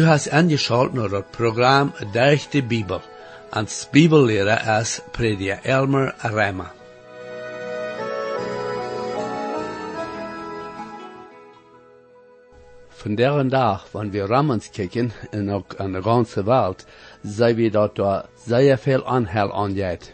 Du hast angeschaut naar het programma Durch de Bibel. Als Bibellehrer is Prediger Elmer Rema. Von der Dag, wenn wir Rammens kijken, en ook aan de ganze Welt, zien we dat er zeer veel aanhel aangeht.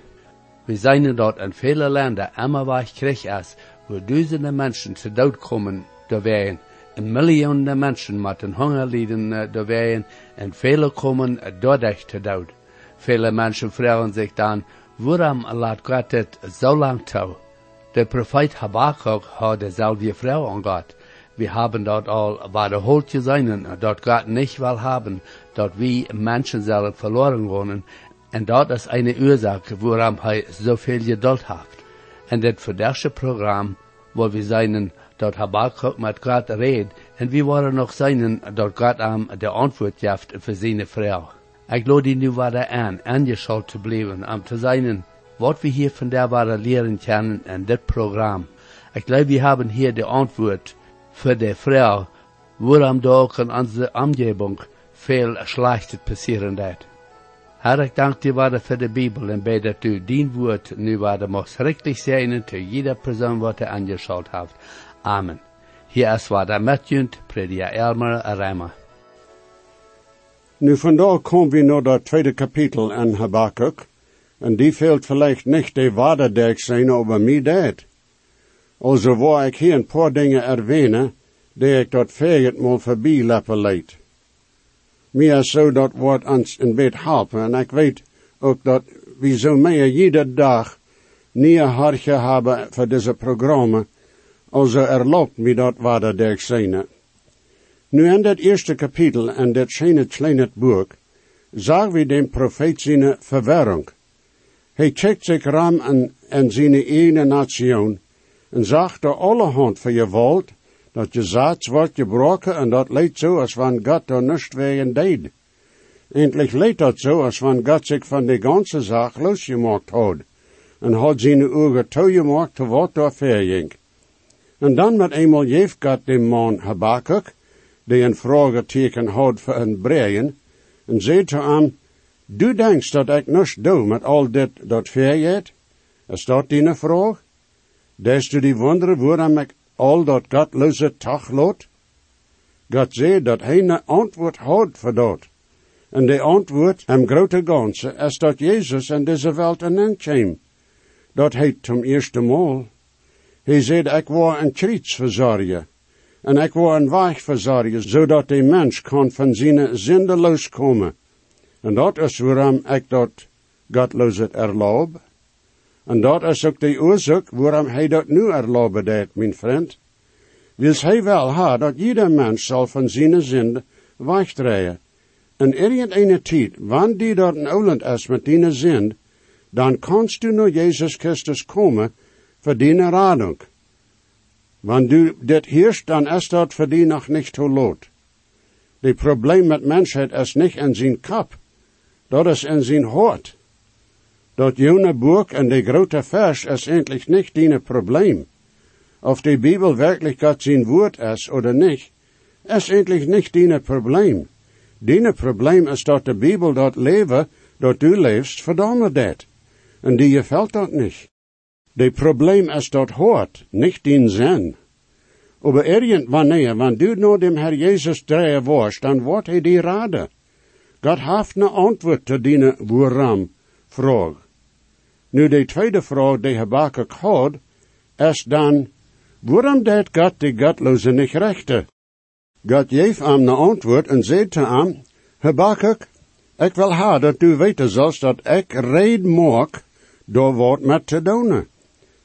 We zien dat in viele Länder immer weich Krieg ist, wo duizenden Menschen zu dood kommen, da wären. Miljoenen mensen met een hongerlijden uh, door wegen en vele komen dadurch te dood. Vele mensen vragen zich dan, waarom laat God het zo lang toe? De profeet Habakkuk had dezelfde vrouw aangehad. Wir haben dort al wiederholt gesehen, dort Gott nicht will haben, dort wie Menschen sollen verloren wohnen, und dort ist eine Ursache, woran er so Geduld hat. Und das verdersche Programm, wo wir seinen dort Habakkuk mit Gott redet, und wir wollen noch seinen, dort Gott am der Antwort gibt für seine Frau. Ich glaube, nu war an, angeschaut zu bleiben, um zu sein, was wir hier von der Ware lehren können in das Programm. Ich glaube, wir haben hier die Antwort für die Frau, woran da auch in unserer Umgebung viel Schlechtes passieren wird. Herr, ich danke dir weiter für die Bibel und bete, dass du dein Wort nu weiter machst richtig sein zu jeder Person, was du angeschaut hast. Amen. Hier ist weiter Matthew, Prediger Elmer Reimer. Nu vandaag komen we naar dat tweede kapitel in Habakkuk, en die fehlt vielleicht nicht de waarde der ik zijn over mij deed. Also waar ik hier een paar dingen erwähne, die ik dat veget mal voorbij lappen leid. Meer zo dat wordt ons een beetje helpen, en ik weet ook dat we zo meer iedere dag niet hartje hebben voor deze programma, also erlaubt mir dat waarde der zijn. Nu in dat eerste kapitel en dat schöne kleine boek, zagen we den profeet zijn verwarring. Hij checkt zich ram en, en zijn ene nation, en zegt door alle hand voor je woord, dat je zaad wordt gebroken en dat leidt zo als van God er niets wegen deed. Endlich leidt dat zo als van God zich van de ganze zaak losgemaakt had, en had zijn ogen toegemaakt te wat door verging. En dan met eenmaal heeft God de man Habakkuk, die een vraagteken had voor een breien, en zei te hem, du denkst dat ik niets doe met al dit dat vergeet? Is dat die vraag? Des du die wonderen waarom ik al dat godloze tag lot? God zei dat hij een antwoord had voor dat. En de antwoord, hem grote ganse, is dat Jezus in deze wereld een kwam. Dat hij zum eerste maal. Hij zei, ik was een krietsverzorger. En ik was een weichverzorger, zodat de mens kan van zijn zinde loskomen. En dat is waarom ik dat godloze erlaub. En dat is ook de oorzaak waarom hij dat nu erlauben deed, mijn vriend. Wils hij wel ha dat ieder mens zal van zijn zinde wegdraaien. En irgendeine tijd, wanneer die dat een ouland is met die zind, dan kannst du naar Jezus Christus komen die radung. Wanneer du dit heerst, dan is dat voor die nog niet te lot. De probleem met mensheid is niet in zijn kap, dat is in zijn hart. Dat jonge boek en de grote vers is endlich nicht die Problem. Of die Bibel wirklich Gott sein Wort ist oder nicht, ist endlich nicht die Problem. Die Problem ist, dat de Bibel dort leve, dat du lebst, verdomme dat. En die gefällt dat nicht. De Problem ist dort hort, nicht den Sinn. Aber irgendwann, wenn du nur dem Herr Jesus drehe warst, dann wordt hij die rade. Gott haft ne antwoord te dienen woeram, vraag. Nu de tweede vraag die Habakkuk had, is dan, waarom deed God de godloze niet rechten? God geeft hem een antwoord en zei te hem, Habakkuk, ik wil ha dat u weten zult dat ik reed maak door wat met te doen.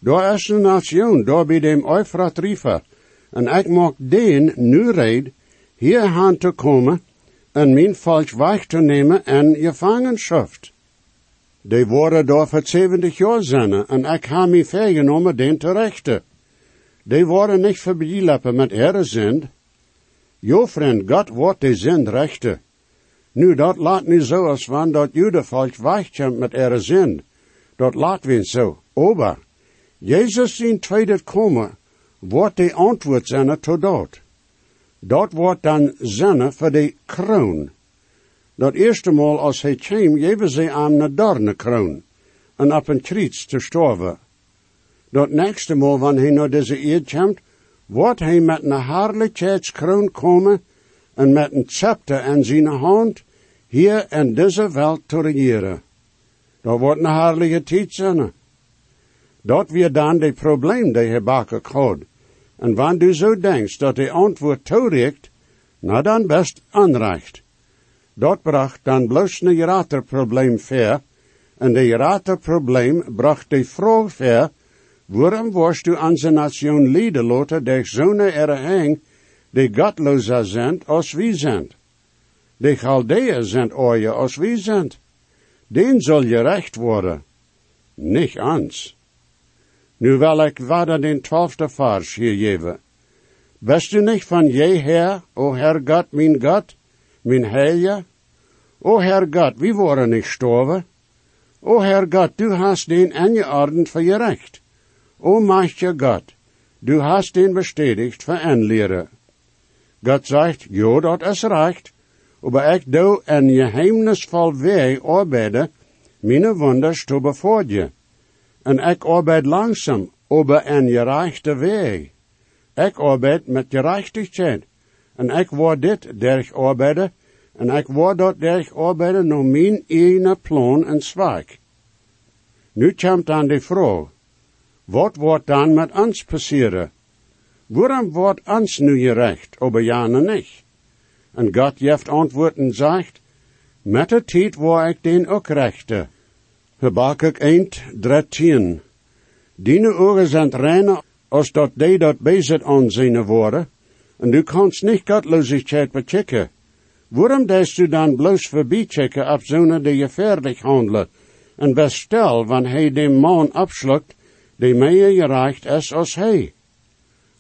Door is een nation, door bij dem Eufrat River, en ik maak den nu reed, hierheen te komen en mijn volk weg te nemen en gevangenschaft. Die worden daar voor 70 jaar zijn en ik heb mij vergenomen den te rechten. Die worden niet verbijleppen met ihre zind. Jo vriend, God wordt de zind rechten. Nu, dat laat niet zo als van dat judevolk weichtkomt met ihre zind. Dat laat we zo. Aber, Jezus zijn tweede komen, wordt de antwoord zijn tot dat. Dat wordt dan zinne voor de kroon. Dat eerste maal als hij kwam, geven ze aan een dornenkroon en op een kriets te storven. Dat nächste maal, wanneer hij naar deze eerd komt, wordt hij met een heerlijkheidskroon komen en met een scepter in zijn hand hier in deze wereld te regeren. Dat wordt een heerlijke tijd zijn. Dat weer dan de probleem die Habakkuk had. En wanneer du zo denkst dat de antwoord toereikt, nou dan best aanreicht. Dat bracht dan bloos een raterprobleem ver, en de raterprobleem bracht de vraag ver, waarom worst du aan zijn nation lieden laten de zonen erhang, die godlozer zijn als wie zijn? De Chaldeeën zijn oje als wie. Den zal je recht worden, niet ans. Nu wil ik verder den twaalfde vers hier geven. Best u niet van je Herr, o Herr Gott, mijn God, mijn Heilige? O Herr Gott, wie worden nicht storven? O Herr Gott, du hast den angeordnet voor je recht. O machtige Gott, du hast den bestätigt für ein Lehre. Gott sagt, jo, dat is recht, aber ik doe een geheimnisvol weg arbeiden, meine wonders te bevorderen. En ik arbeid langzaam, over een gerechte weg. Ik arbeid met gerechtigheid. En ik word dit derg arbeiden, en ik word dat derg arbeiden naar mijn ene plan en zwak. Nu komt dan de vraag, wat wordt dan met ons passeren? Waarom wordt ons nu gerecht, aber ja niet? En God heeft antwoord en zegt, met de tijd waar ik den ook rechte. Habakkuk 1, 13. Dine ogen zijn reiner, als dat die dat bezit aanzien worden, en du kannst niet godlosigheid bechecken. Waarom deest du dan bloos voorbij checken op zonen die gefährlich handelen, en bestel, wanneer hij de man abschluckt, die meer gereicht is als hij?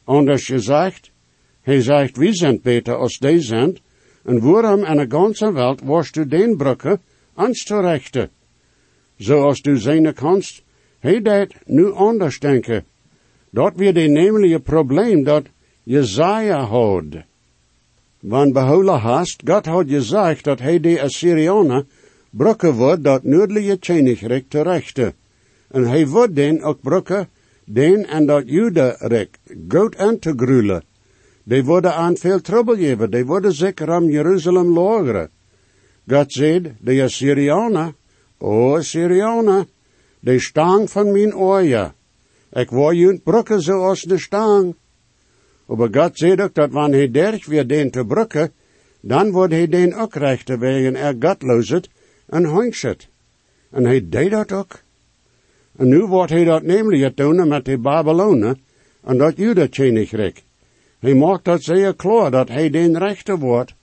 Anders gezegd, hij zegt, wie zijn beter als die zijn, en waarom in de ganze Welt worst du den brücke ans te rechten? Zoals du zien kannst, hij dat nu anders denken. Dat weer de nemelijke probleem dat Jezaja had. Want behouden hast, God had gezegd dat hij de Assyrianen brücke wordt dat noordelijke Koninkrijk te rechten. En hij wordt den ook brücke, den en dat Juda-rijk, groot en te grulen. Die worden aan veel trouble geven, die worden zeker aan Jeruzalem lageren. God zegt, de Assyrianen, o Assyrianen, de stang van mijn oorje. Ik word je bruggen zoals de stang. Maar God zegt ook dat wanneer hij derg weer den te bruggen, dan wordt hij den ook rechter wegen er godloosheid en hangset. En hij deed dat ook. En nu wordt hij dat namelijk doen met de Babylonen en dat Juda koninkrijk. Hij maakt dat zeer klaar dat hij den rechter wordt.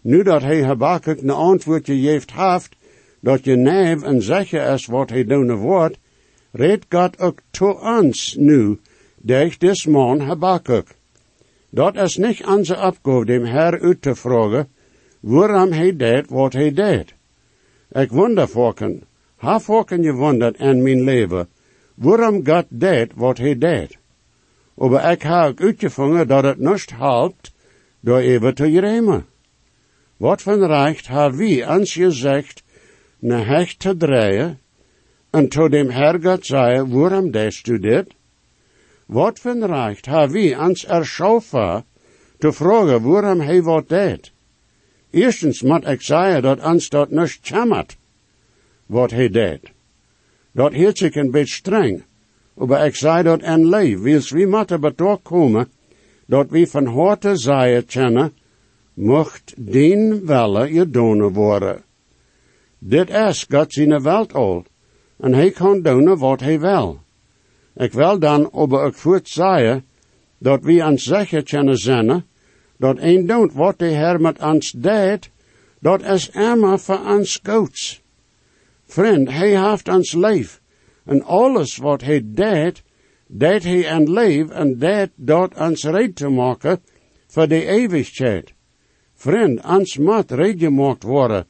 Nu dat hij Habakkuk een antwoordje heeft haft, dat je neef en zeggen is wat hij doen wordt, redt God ook to ons nu, durch des man Habakkuk. Dat is niet onze opgave dem Herr uit te vragen, waarom hij deed wat hij deed. Ik wonder ha volken je wonderd in mijn leven, waarom God deed wat hij deed. Maar ik heb ook uitgevonden dat het niet helpt door even te remen. Wat van recht ha wie ons gezegd ne hecht te en tot dem Herrgott zei, waarom deed u dit? Wat van recht ha wie ons erschaffen te vragen waarom hij wat deed? Eerstens moet ik zeggen dat ons dat niet wat hij deed. Dat hield zich een streng, maar ik zei dat en leef, wils wie moeten betoog komen, dat wie van harte zeggen kennen, mocht dien welle je donen worden. Dit is God zijn welt al, en hij kan doen wat hij wil. Ik wil dan aber ook voort zeggen, dat wie ons zeggen kunnen zinnen, dat een doet wat de Heer met ons deed, dat is immer voor ons goeds. Vriend, hij heeft ons leef, en alles wat hij deed, deed hij en leef, en deed dat ons reed te maken voor de eeuwigheid. Vriend, ons moet reed gemaakt worden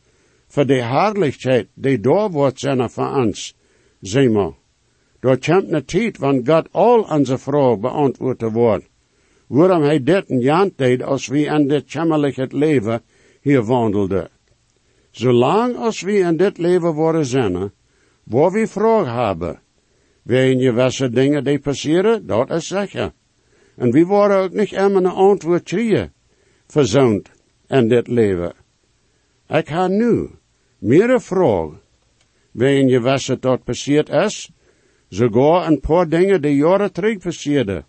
voor de herrlichheid die door wordt zijn voor ons. Zie maar. Door komt een tijd wanneer God al onze vragen beantwoorden wordt. waarom hij dit een jant deed als we in dit jammerlijke leven hier wandelden. Zolang als we in dit leven worden zinnen, waar we vragen hebben, in je gewisse dingen die passeren, dat is zeker. En we worden ook niet immer een antwoord krijgen, verzoend in dit leven. Ik ga nu meer een vraag, je gewisse dat passiert is, sogar een paar dingen die jaren terug passierden.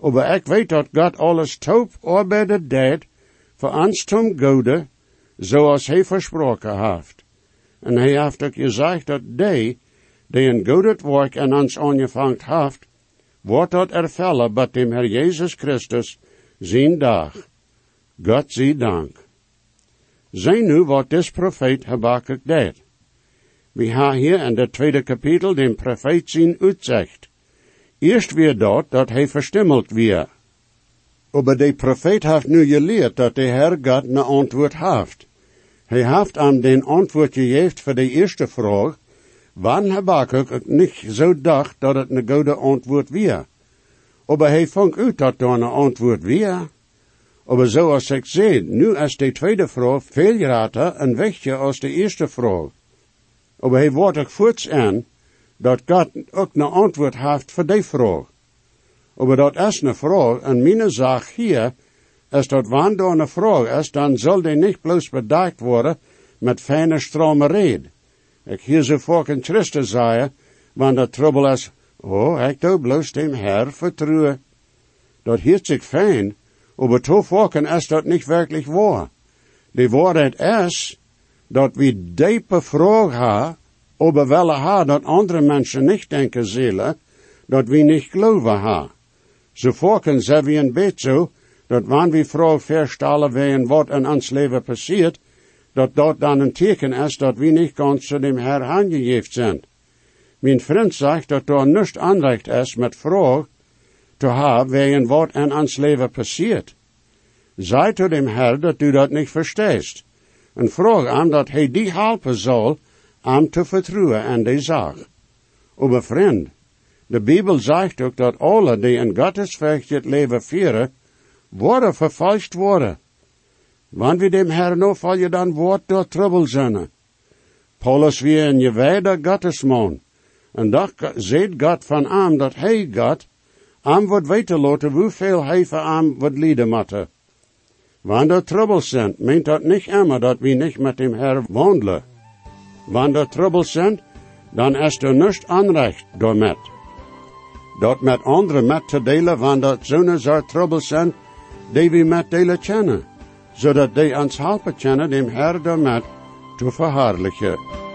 Maar ik weet dat God alles taub arbeidet deed, voor ons zum Gode, zoals hij versproken heeft. En hij heeft ook gezegd dat die, die een godet werk in ons aangevangt heeft, wordt dat ervallen bij dem Herr Jezus Christus zijn dag. God zie dank. Zijn nu wat des profeet Habakkuk deed. We hebben hier in het tweede kapitel den profeet zien uitzicht. Eerst weer dat, dat hij verstimmeld weer. Maar de profeet heeft nu geleerd dat de Herr God een antwoord heeft. Hij heeft aan den antwoord gegeven voor de eerste vraag, wanneer Habakkuk niet zo dacht dat het een goede antwoord weer. Maar hij vond uit dat er een antwoord weer. Maar zoals ik zei, nu is de tweede vraag veel rater en wegje als de eerste vraag. Maar hij wordt ook voorts aan dat God ook een antwoord heeft voor die vraag. Maar dat is een vraag, en mijn zaak hier is dat wanneer er een vraag is, dan zal die niet bloos bedacht worden met fijne stromerij. Ik hier zo vaak in Christus zeggen, wanneer de trouble is, oh, ik doe bloos dem Herr vertrouwen. Dat hiert zich fijn, maar to vaak is dat niet werkelijk waar. De waarheid is, dat we diepe vraag hebben, over wel ha dat andere mensen niet denken zullen, dat we niet geloven ha. Zo vorken ze we een beetje zo, dat wanneer we vrouw verstellen wegen wat in ons leven passiert, dat dat dan een teken is dat we niet ganz zu dem Herr aangegeven zijn. Mijn vriend zegt dat er niets aanrecht is met vrouw te hebben wegen wat in ons leven passiert. Zij to dem Herr dat u dat niet versteest. En vraag aan dat hij die helpen zal om te vertrouwen aan die zaak. Maar vriend, de Bijbel zegt ook dat alle die in Gottes het leven vieren, worden vervalst worden. Wanneer we dem Herr nou val je dan woord door trouble zijn. Paulus wie een gewijde Gottesman. En dat zegt God van hem dat hij God am wordt weten laten hoeveel hij voor hem wordt lieden moeten. Wanneer er troubles zijn, meent dat niet immer dat we niet met dem Herr wandelen. Wanneer er troubles zijn, dan is er niets aanrecht door met. Dat met anderen met te delen, wanneer zo'n soort troubles zijn, die we met delen kennen, zodat die ons helpen kennen dem Herr door met te verhaarlijken.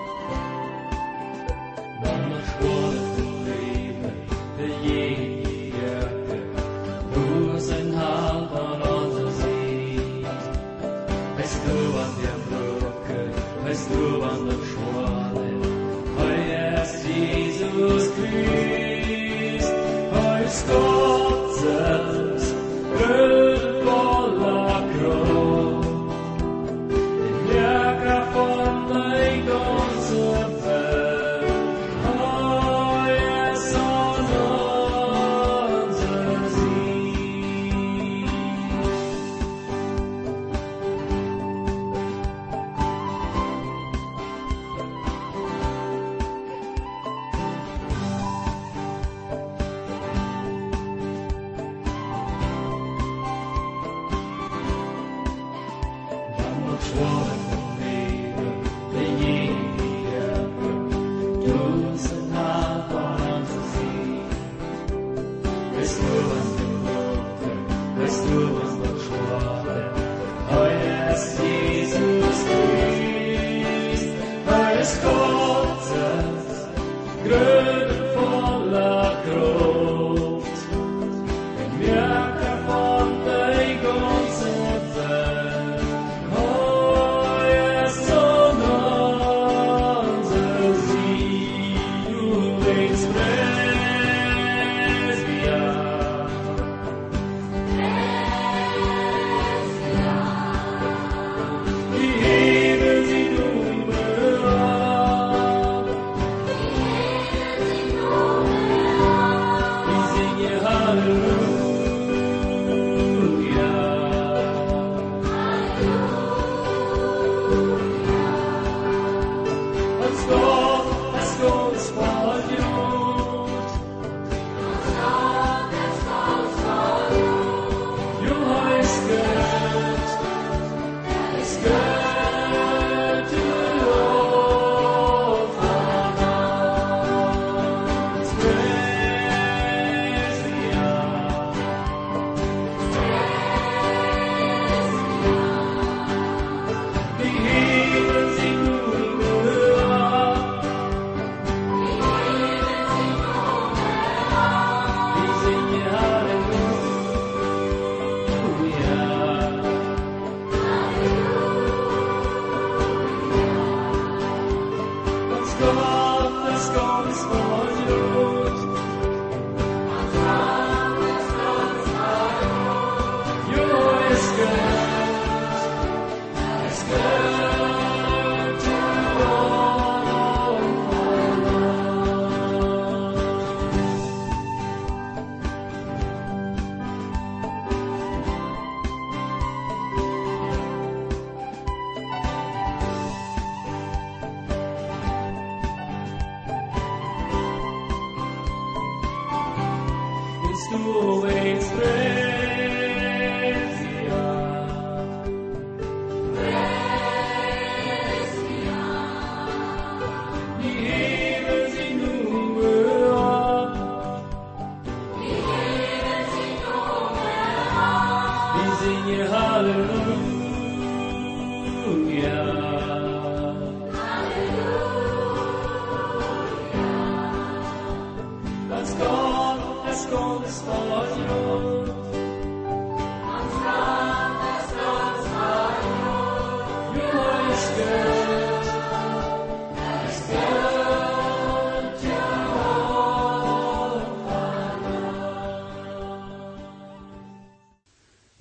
Yeah.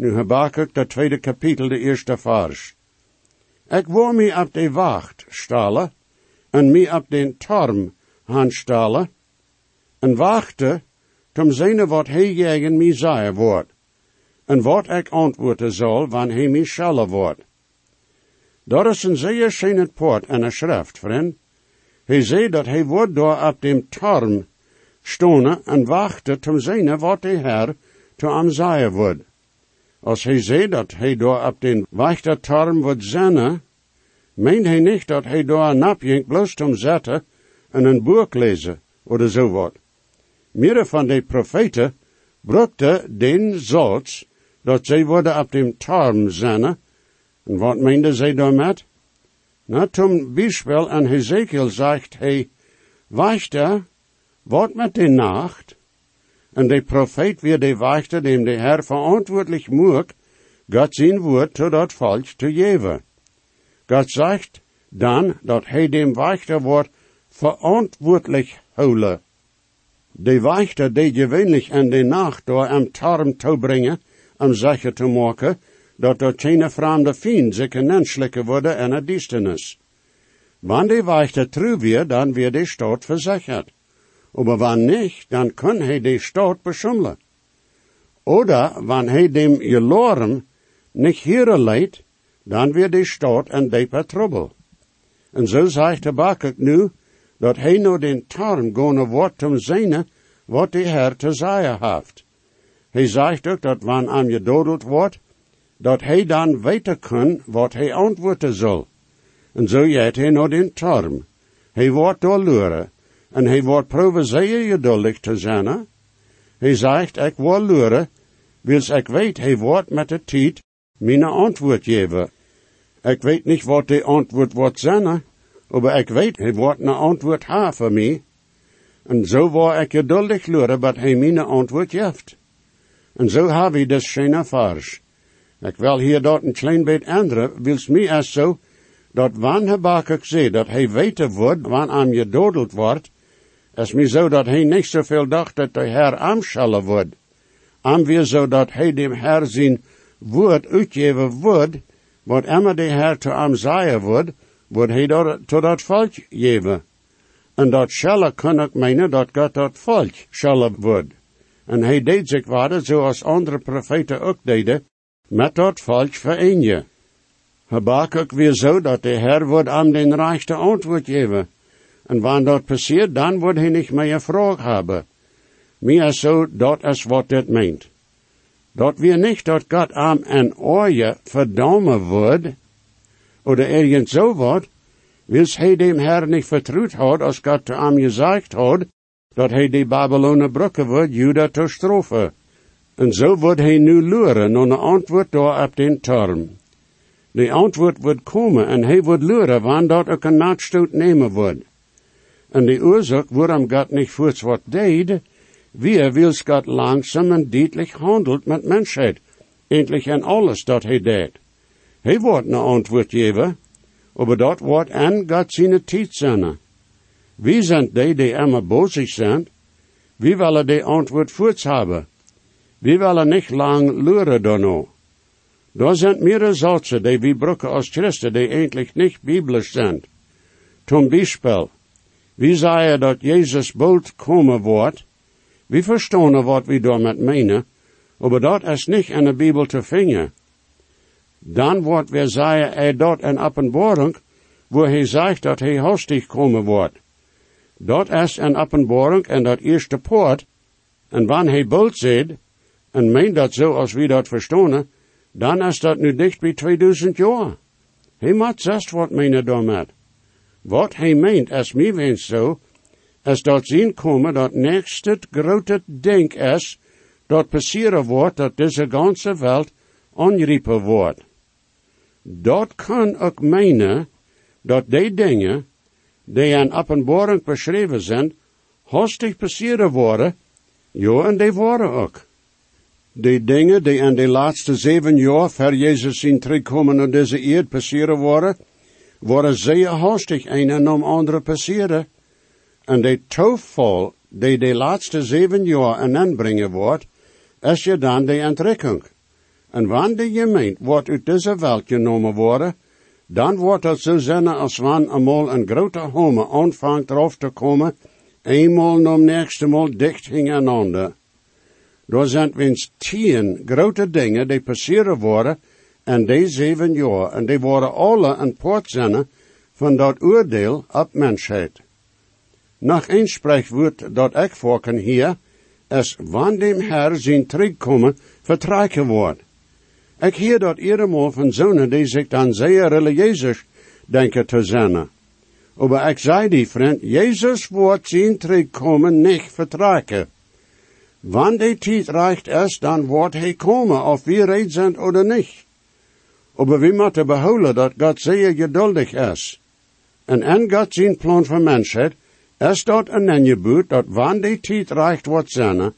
Nu Habakkuk, dat tweede kapitel, de eerste vers. Ik wou me op de wacht stellen, en me op den torm handstellen, en wachten, tom zien wat hij tegen me zeggen wordt, en wat ik antwoorden zal, wanneer hij me schallen wordt. Dat is een zeer schöne poort en een schrift, vriend. Hij zei dat hij wordt door op dem torm stonen en wachten tom zien wat de Heer te am zeggen wordt. Als hij zei dat hij door op den Wächterturm wordt zennen, meent hij niet dat hij door een napjink bloos om zetten en een boek lezen, oder zo wat. Meerdere van de profeten brukten den zots, dat zij worden op dem Turm zennen, en wat meende zij daarmet? Na, zum Beispiel aan Hezekiel zegt hij, Wächter, wat met de nacht? En de profeet weer de wachter dem de Herr verantwoordelijk moek, Gott zijn woord tot dat volk te geven. Gott zegt dan dat hij dem wachter wordt verantwoordelijk houden. De wachter die gewöhnlich in de nacht door am Tarm te brengen, om zeker te maken, dat er geen vreemde fiend zich menselijke worden en een duisternis. Wanneer de wachter true weer, dan wird de stad verzekerd. Aber wann nicht, dann kann hij de stad beschummeln. Oder wann hij dem geloren nicht hier leidt, dan wird de stad een dieper trouble. En zo zegt Habakkuk nu, dat hij naar den tarm gaan wordt om zijn, wat de Heer te zeggen heeft. Hij zegt ook dat wanneer am gedodeld wordt, dat hij dan weten kan wat hij antwoorden zal. En zo gaat hij naar den tarm. Hij wordt doorluren, en hij wordt probeer zeer geduldig te zijn. Hij zegt, ik wil luren, wils ik weet, hij wordt met de tijd mijn antwoord geven. Ik weet niet wat de antwoord wordt zijn, maar ik weet, hij wordt een antwoord hebben voor mij. En zo word ik geduldig luren, wat hij mijn antwoord geeft. En zo heb ik dus schöne vers. Ik wil hier dat een klein beetje änderen, wils mij als zo, dat wanneer Habakkuk zei dat hij weten wordt, wanneer aan gedodeld wordt, is mij zo dat hij niet zoveel dacht dat de Heer aanschallen wordt. Am weer zo dat hij dem Heer zijn woord uitgeven wordt, wat immer de Heer te am zeggen wordt, wordt hij dat tot dat volk geven. En dat schellen kan ik menen dat God dat volk schellen wordt. En hij deed zich waarde zoals andere profeten ook deden, met dat volk verenje. Habakkuk weer zo dat de Heer wordt aan den rechte antwoord geven. En wanneer dat passiert, dan wordt hij niet meer vraag hebben. Meer zo, dat is wat dit meent. Dat wir nicht dat Gott am en oorje verdammen wordt, oder irgend so wat, wils hij dem Herr nicht vertrouwd had, als Gott te am gesagt had, dat hij de Babyloner brücke wordt, Juda te strofe. En zo wordt hij nu luren, naar een antwoord door op den Turm. De antwoord wordt komen, en hij wordt luren, wanneer dat ook een nachtstoot nemen wordt. En de oorzaak waarom God niet voets wat deed, wie wils God langzaam en duidelijk handelt met mensheid, endlich en alles dat hij deed. Hij wordt een antwoord geven, aber dat wordt en God zijn tijd zijn. Wie sind die, die immer bozig sind? Wie willen die antwoord voorts hebben? Wie willen niet lang luren daarna? Da sind mehrere Sätze, die wir brauchen als Christen, die eigentlich nicht biblisch sind. Zum Beispiel, wie sei dat Jesus bald kommen wird, wir verstehen, was wir damit meinen, aber dort ist nicht in der Bibel zu finden. Dann wird wir sagen, er dort in Offenbarung, wo er sagt, dass er hastig kommen wird. Dort ist in Offenbarung in dat erste Port, en wann hij bald zit, en meint dat zo als wir dat verstehen, dan is dat nu dicht bij 2000 jaar. Hij moet zest wat meenen daarmet. Wat hij meent, is mij wens zo, is dat zien komen dat next het grote denk is, dat passeren wordt dat deze ganze wereld onriepen wordt. Dat kan ook meenen dat die dingen, die in openbaring beschreven zijn, hastig passeren worden, ja, en die worden ook. Die dingen die in de laatste zeven jaar voor Jezus zijn terugkomen naar deze eerd passeren worden, zeer hastig een en om andere passeren. En de toeval die de laatste zeven jaar in aanbrengen wordt, is je dan de entrekking. En wanneer je meent wordt uit deze wereld genomen worden, dan wordt het zo zijn als wanneer eenmaal een grote homme aanvangt erop te komen, eenmaal na nächste mal dicht hintereinander. Daar zijn wens tien grote dingen die passeren worden in die zeven jaar, en die worden alle een poort zijn van dat oordeel op mensheid. Nog een spreekwoord dat ik voorken hier, is wanneer dem Herr zijn terugkomen vertrekken wordt. Ik heer dat iedermaal van zonen die zich dan zeer religieus denken te zijn. Maar ik zei die vriend, Jezus wordt zijn terugkomen niet vertrekken. Wanneer die tijd reicht is, dan wordt hij komen, of wir reed zijn oder niet. Maar we moeten behouden dat God zeer geduldig is. En in God zijn plan voor mensheid is dat een aangebod dat wanneer die tijd reicht wordt zijn,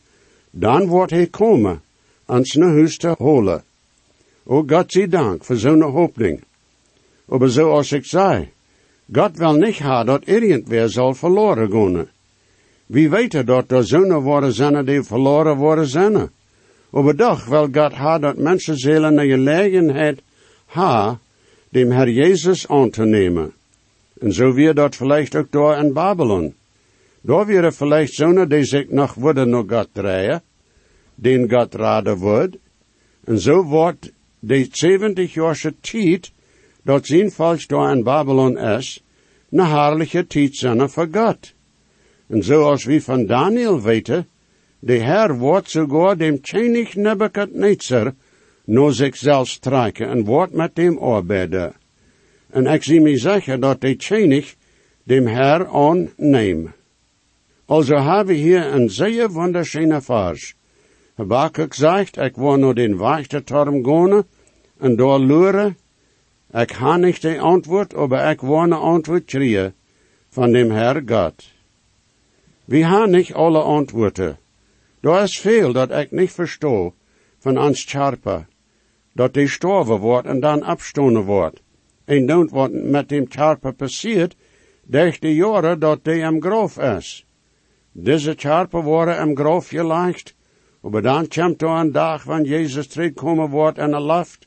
dan wordt hij komen, ons naar huis te holen. O God zij dank voor zo'n hoopding. Maar zoals ik zei, God wil niet ha dat irgendwer zal verloren gaan. Wie weten dat er zonen worden zijn die verloren worden zijn. Doch wil God ha dat mensenzielen een gelegenheid ha, dem Herr Jezus aan te nemen. En zo weer dat vielleicht ook door in Babylon. Daar weer vielleicht zonen die zich nog worden naar God draaien, den God raden wordt. En zo wordt de 70 jarige tijd, dat falsch daar in Babylon is, een herrliche tijd zijn voor God. En zoals we van Daniel weten, de Herr wordt sogar dem König Nebuchadnezzar naar zichzelf strijken en wordt met dem arbeiden. En ik zie me zeggen dat de König dem Herr aanneemt. Also we hier een zeer wunderschöne Vers. Habakkuk zegt, ik wil naar den Wächterturm gaan en daar luren. Ik ha niet de antwoord, maar ik wil een antwoord krijgen van dem Herr Gott. We haben nicht alle antwoorden. Da is veel dat ik niet verstoor van ons Charpa. Dat die storven wordt en dan abstonen wordt. En dan wat met dem Charpa passiert, durch de jaren dat die am Grof is. Deze Charpa worden am Grof geleicht, maar dan komt er een dag wanneer Jezus terugkomen wordt in de lucht,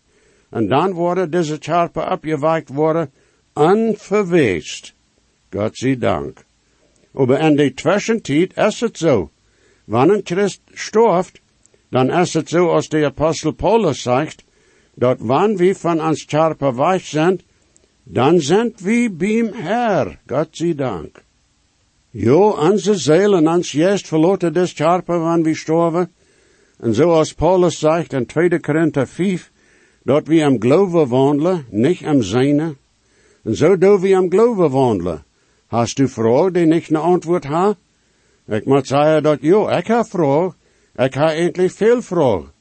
en dan worden deze Charpa opgeweikt worden, unverweest. God zij dank. Aber in der Zwischenzeit ist es so. Wenn ein Christ stirbt, dann ist es so, als der Apostel Paulus sagt, dass wenn wir von uns Charpe weich sind, dann sind beim Herr, Gott sei Dank. Jo, unsere Seelen, uns Geist verloren des Charpe, wenn wir sterben. Und so als Paulus sagt in 2. Korinther 5, dort wir am Glaube wandeln, nicht am Seine. Und so do wir am Glaube wandeln. Hast du vraag die nicht eine Antwort ha? Ik moet zeggen dat jo, ik heb vraag. Ik heb eigenlijk veel vraag.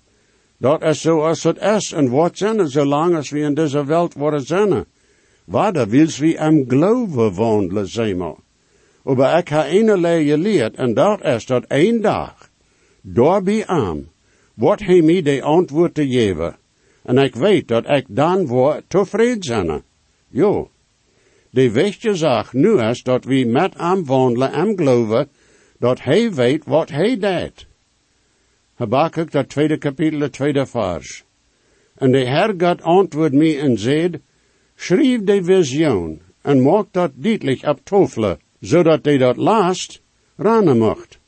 Dat is zo als het is en wordt zijn, zolang als we in deze wereld worden zijn. Waarder wils we am geloven wandelen, zeg maar. Maar ik heb een geleerd, en dat is dat één dag, door bij am, wordt hij mij de antwoord te geven. En ik weet dat ik dan word tevreden zijn. Jo. De wichtige zaak nu is dat we met hem wandelen en geloven dat hij weet wat hij deed. Habakkuk, dat tweede kapitel, de tweede vers. En de Heer God antwoord mij en zei, schrijf de visioen en maak dat duidelijk op tafelen, zodat de dat last ranen mocht.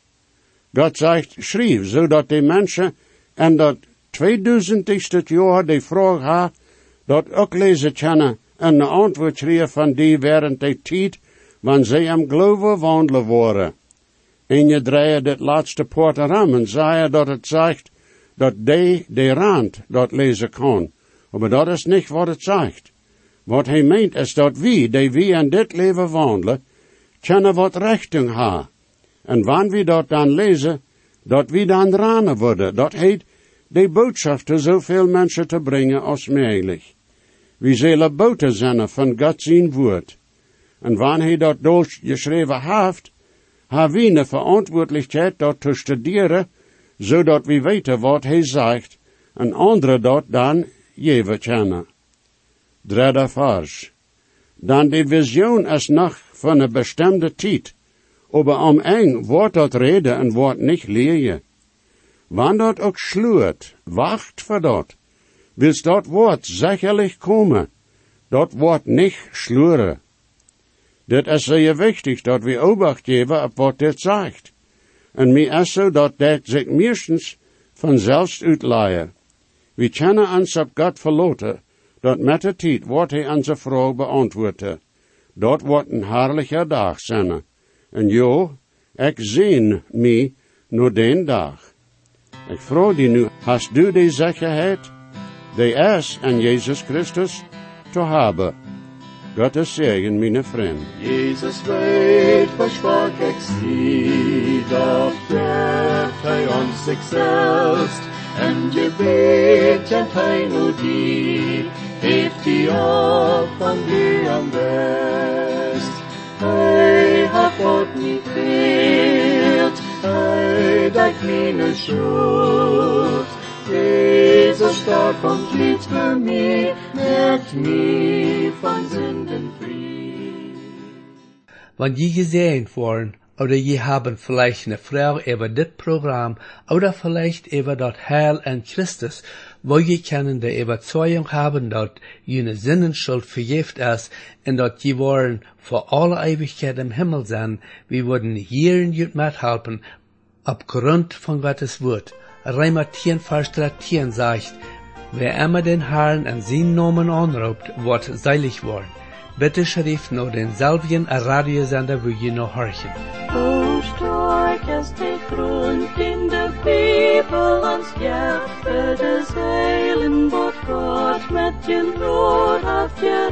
God zegt, schrijf, zodat de mensen en dat 2000ste jaar de vraag ha, dat ook lezen kunnen en een antwoord schrijven van die während de tijd, wanneer zij am geloven wandelen worden. En je draait het laatste poort aan en zei dat het zegt dat de, de rand dat lezen kan. Maar dat is niet wat het zegt. Wat hij meent is dat wie, die wie in dit leven wandelen, kunnen wat richting ha. En wanneer we dat dan lezen, dat we dan ranen worden. Dat heet de boodschap te zoveel mensen te brengen als mogelijk. We zullen boten zijn van God zijn woord. En wanneer hij dat geschreven heeft, hebben we een verantwoordelijkheid dat te studeren, zodat we weten wat hij zegt, en anderen dat dan geven kunnen. Derde vers. Dan de visioen is nog van een bestemde tijd, aber am eng wordt dat reden en wordt niet leer. Wanneer dat ook sluurt, wacht voor dat. Wils dat woord zekerlijk komen, dat wordt niet sluren. Dit is zeer wichtig dat we obacht geven op wat dit zegt. En mij is zo dat dit zich meestens vanzelfs uitlaaien. We kennen ons op God verloten, dat met de tijd wordt hij onze vraag beantwoorden. Dat wordt een herrlijke dag zijn. En jo, ik zin me naar den dag. Ik vraag die nu, hast du die zekerheid? Die is en Jezus Christus te hebben. Gottes Segen, meine Freunde. Jesus weet, versprach ik zie, dat geeft hij ons zichzelf. En weet, en hij nu die, heeft hij op van die am best. Hij hat God niet veert, hij dat meine schuld. Mich, merkt mich von Sünden frei. Wenn je gesehen worden, oder je haben vielleicht eine Frau über dit Programm, oder vielleicht über dort Heil in Christus, wo je können die Überzeugung haben, dort jene Sinnenschuld vergift ist, und dort je wollen vor alle Ewigkeit im Himmel sein, wir würden hier in jut mithelfen, aufgrund von Gottes Wort. Reimer 10, Vers 13 sagt, wer immer den Herrn an seinen Namen anruft, wird seilig worden. Bitte schrift nur den selben Radiosender, wo je noch horchen. O stark ist der Grund in der Bibel ans ja, für das Heilen, Gott Gott mit dem Brot auf dir